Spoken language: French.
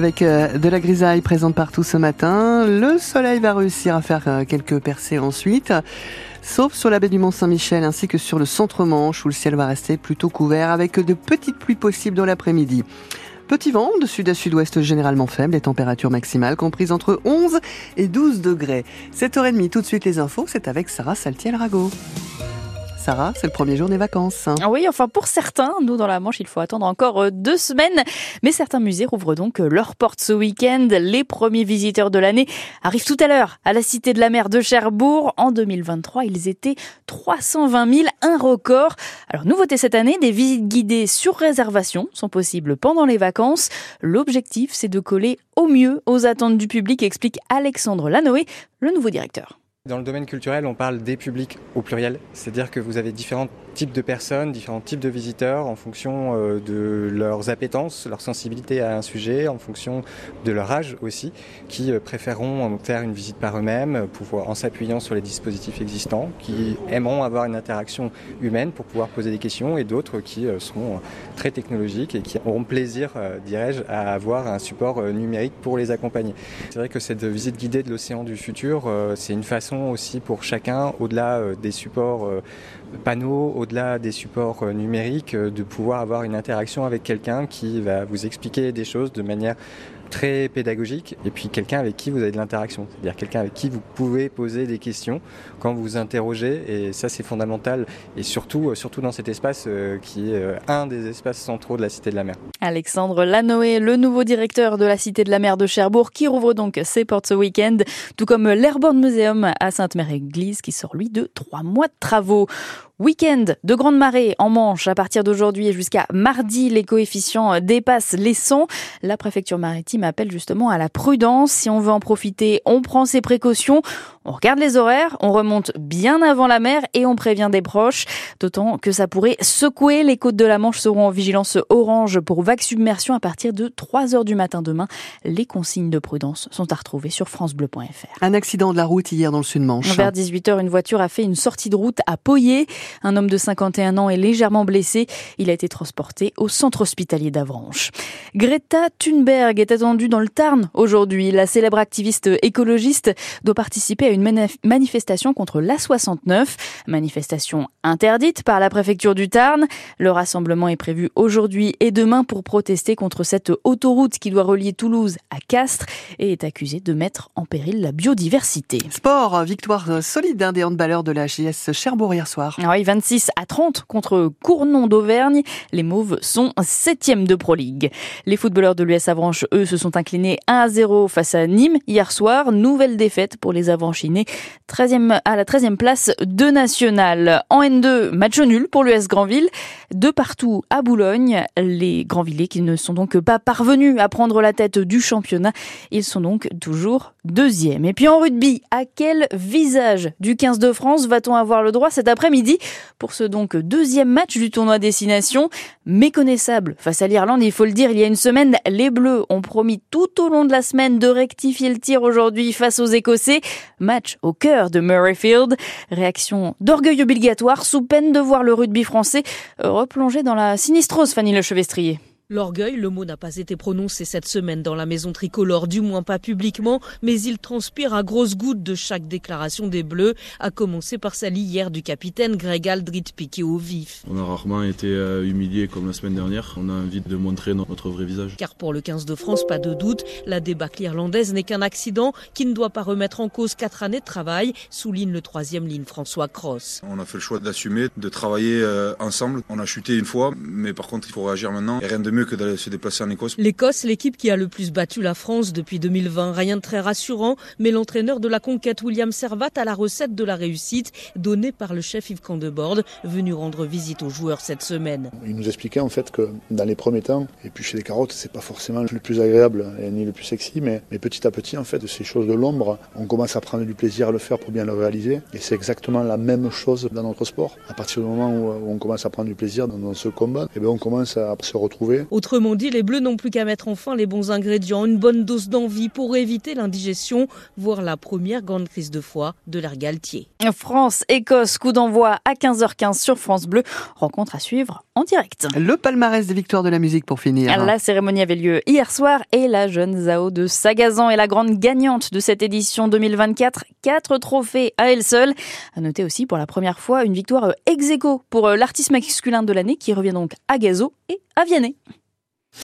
Avec euh, de la grisaille présente partout ce matin, le soleil va réussir à faire euh, quelques percées ensuite, sauf sur la baie du Mont-Saint-Michel ainsi que sur le centre-manche où le ciel va rester plutôt couvert avec de petites pluies possibles dans l'après-midi. Petit vent de sud à sud-ouest généralement faible, les températures maximales comprises entre 11 et 12 degrés. 7h30, tout de suite les infos, c'est avec Sarah Saltiel-Rago. Sarah, c'est le premier jour des vacances. Ah oui, enfin pour certains, nous dans la Manche, il faut attendre encore euh, deux semaines. Mais certains musées rouvrent donc euh, leurs portes ce week-end. Les premiers visiteurs de l'année arrivent tout à l'heure à la Cité de la Mer de Cherbourg. En 2023, ils étaient 320 000, un record. Alors nouveauté cette année, des visites guidées sur réservation sont possibles pendant les vacances. L'objectif, c'est de coller au mieux aux attentes du public, explique Alexandre Lanoé, le nouveau directeur. Dans le domaine culturel, on parle des publics au pluriel, c'est-à-dire que vous avez différents types de personnes, différents types de visiteurs en fonction euh, de leurs appétences, leur sensibilité à un sujet, en fonction de leur âge aussi, qui euh, préféreront faire une visite par eux-mêmes, pouvoir en s'appuyant sur les dispositifs existants, qui aimeront avoir une interaction humaine pour pouvoir poser des questions, et d'autres qui euh, seront très technologiques et qui auront plaisir, dirais-je, à avoir un support numérique pour les accompagner. C'est vrai que cette visite guidée de l'océan du futur, c'est une façon aussi pour chacun, au-delà euh, des supports euh, panneaux, au-delà des supports euh, numériques, de pouvoir avoir une interaction avec quelqu'un qui va vous expliquer des choses de manière très pédagogique et puis quelqu'un avec qui vous avez de l'interaction, c'est-à-dire quelqu'un avec qui vous pouvez poser des questions quand vous interrogez et ça c'est fondamental et surtout surtout dans cet espace qui est un des espaces centraux de la Cité de la Mer. Alexandre Lanoé, le nouveau directeur de la Cité de la Mer de Cherbourg qui rouvre donc ses portes ce week-end, tout comme l'Airborne Museum à Sainte-Mère-Église qui sort lui de trois mois de travaux. Week-end de grande marée en Manche à partir d'aujourd'hui et jusqu'à mardi, les coefficients dépassent les 100. La préfecture maritime appelle justement à la prudence. Si on veut en profiter, on prend ses précautions. On regarde les horaires, on remonte bien avant la mer et on prévient des proches. D'autant que ça pourrait secouer. Les côtes de la Manche seront en vigilance orange pour vague submersion à partir de 3 heures du matin demain. Les consignes de prudence sont à retrouver sur francebleu.fr. Un accident de la route hier dans le sud-Manche. Vers 18h, une voiture a fait une sortie de route à Poyer. Un homme de 51 ans est légèrement blessé. Il a été transporté au centre hospitalier d'Avranches. Greta Thunberg est attendue dans le Tarn aujourd'hui. La célèbre activiste écologiste doit participer à une manifestation contre l'A69, manifestation interdite par la préfecture du Tarn. Le rassemblement est prévu aujourd'hui et demain pour protester contre cette autoroute qui doit relier Toulouse à Castres et est accusée de mettre en péril la biodiversité. Sport, victoire solide hein, des handballeurs de la JS Cherbourg hier soir. Ah oui, 26 à 30 contre Cournon d'Auvergne. Les Mauves sont septième de Pro League. Les footballeurs de l'US Avranches, eux, se sont inclinés 1 à 0 face à Nîmes hier soir. Nouvelle défaite pour les Avranches 13e, à la 13e place de National. En N2, match nul pour l'US Grandville. De partout à Boulogne, les Grandvillers qui ne sont donc pas parvenus à prendre la tête du championnat, ils sont donc toujours deuxième. Et puis en rugby, à quel visage du 15 de France va-t-on avoir le droit cet après-midi pour ce donc deuxième match du tournoi Destination? Méconnaissable face à l'Irlande, il faut le dire, il y a une semaine, les Bleus ont promis tout au long de la semaine de rectifier le tir aujourd'hui face aux Écossais. Match au cœur de Murrayfield. Réaction d'orgueil obligatoire sous peine de voir le rugby français replonger dans la sinistrose Fanny Le Chevestrier. L'orgueil, le mot n'a pas été prononcé cette semaine dans la maison tricolore, du moins pas publiquement, mais il transpire à grosses gouttes de chaque déclaration des Bleus, à commencer par celle hier du capitaine Greg Aldrit piqué au vif. On a rarement été euh, humilié comme la semaine dernière, on a envie de montrer notre vrai visage. Car pour le 15 de France, pas de doute, la débâcle irlandaise n'est qu'un accident qui ne doit pas remettre en cause quatre années de travail, souligne le troisième ligne François Cross. On a fait le choix d'assumer, de travailler euh, ensemble. On a chuté une fois, mais par contre il faut réagir maintenant. Et rien de mieux que d'aller se déplacer en Écosse. L'Écosse, l'équipe qui a le plus battu la France depuis 2020. Rien de très rassurant, mais l'entraîneur de la conquête, William Servat, a la recette de la réussite donnée par le chef Yves Candebord, venu rendre visite aux joueurs cette semaine. Il nous expliquait en fait que dans les premiers temps, et puis chez les carottes, c'est pas forcément le plus agréable ni le plus sexy, mais, mais petit à petit, en fait, ces choses de l'ombre, on commence à prendre du plaisir à le faire pour bien le réaliser. Et c'est exactement la même chose dans notre sport. À partir du moment où on commence à prendre du plaisir dans, ce combat, et eh bien on commence à se retrouver Autrement dit, les Bleus n'ont plus qu'à mettre enfin les bons ingrédients, une bonne dose d'envie pour éviter l'indigestion, voire la première grande crise de foie de l'air Galtier. France-Écosse, coup d'envoi à 15h15 sur France Bleu. Rencontre à suivre en direct. Le palmarès des victoires de la musique pour finir. La cérémonie avait lieu hier soir et la jeune Zao de Sagazan est la grande gagnante de cette édition 2024. Quatre trophées à elle seule. À noter aussi pour la première fois une victoire ex aequo pour l'artiste masculin de l'année qui revient donc à Gazo et à Vianney.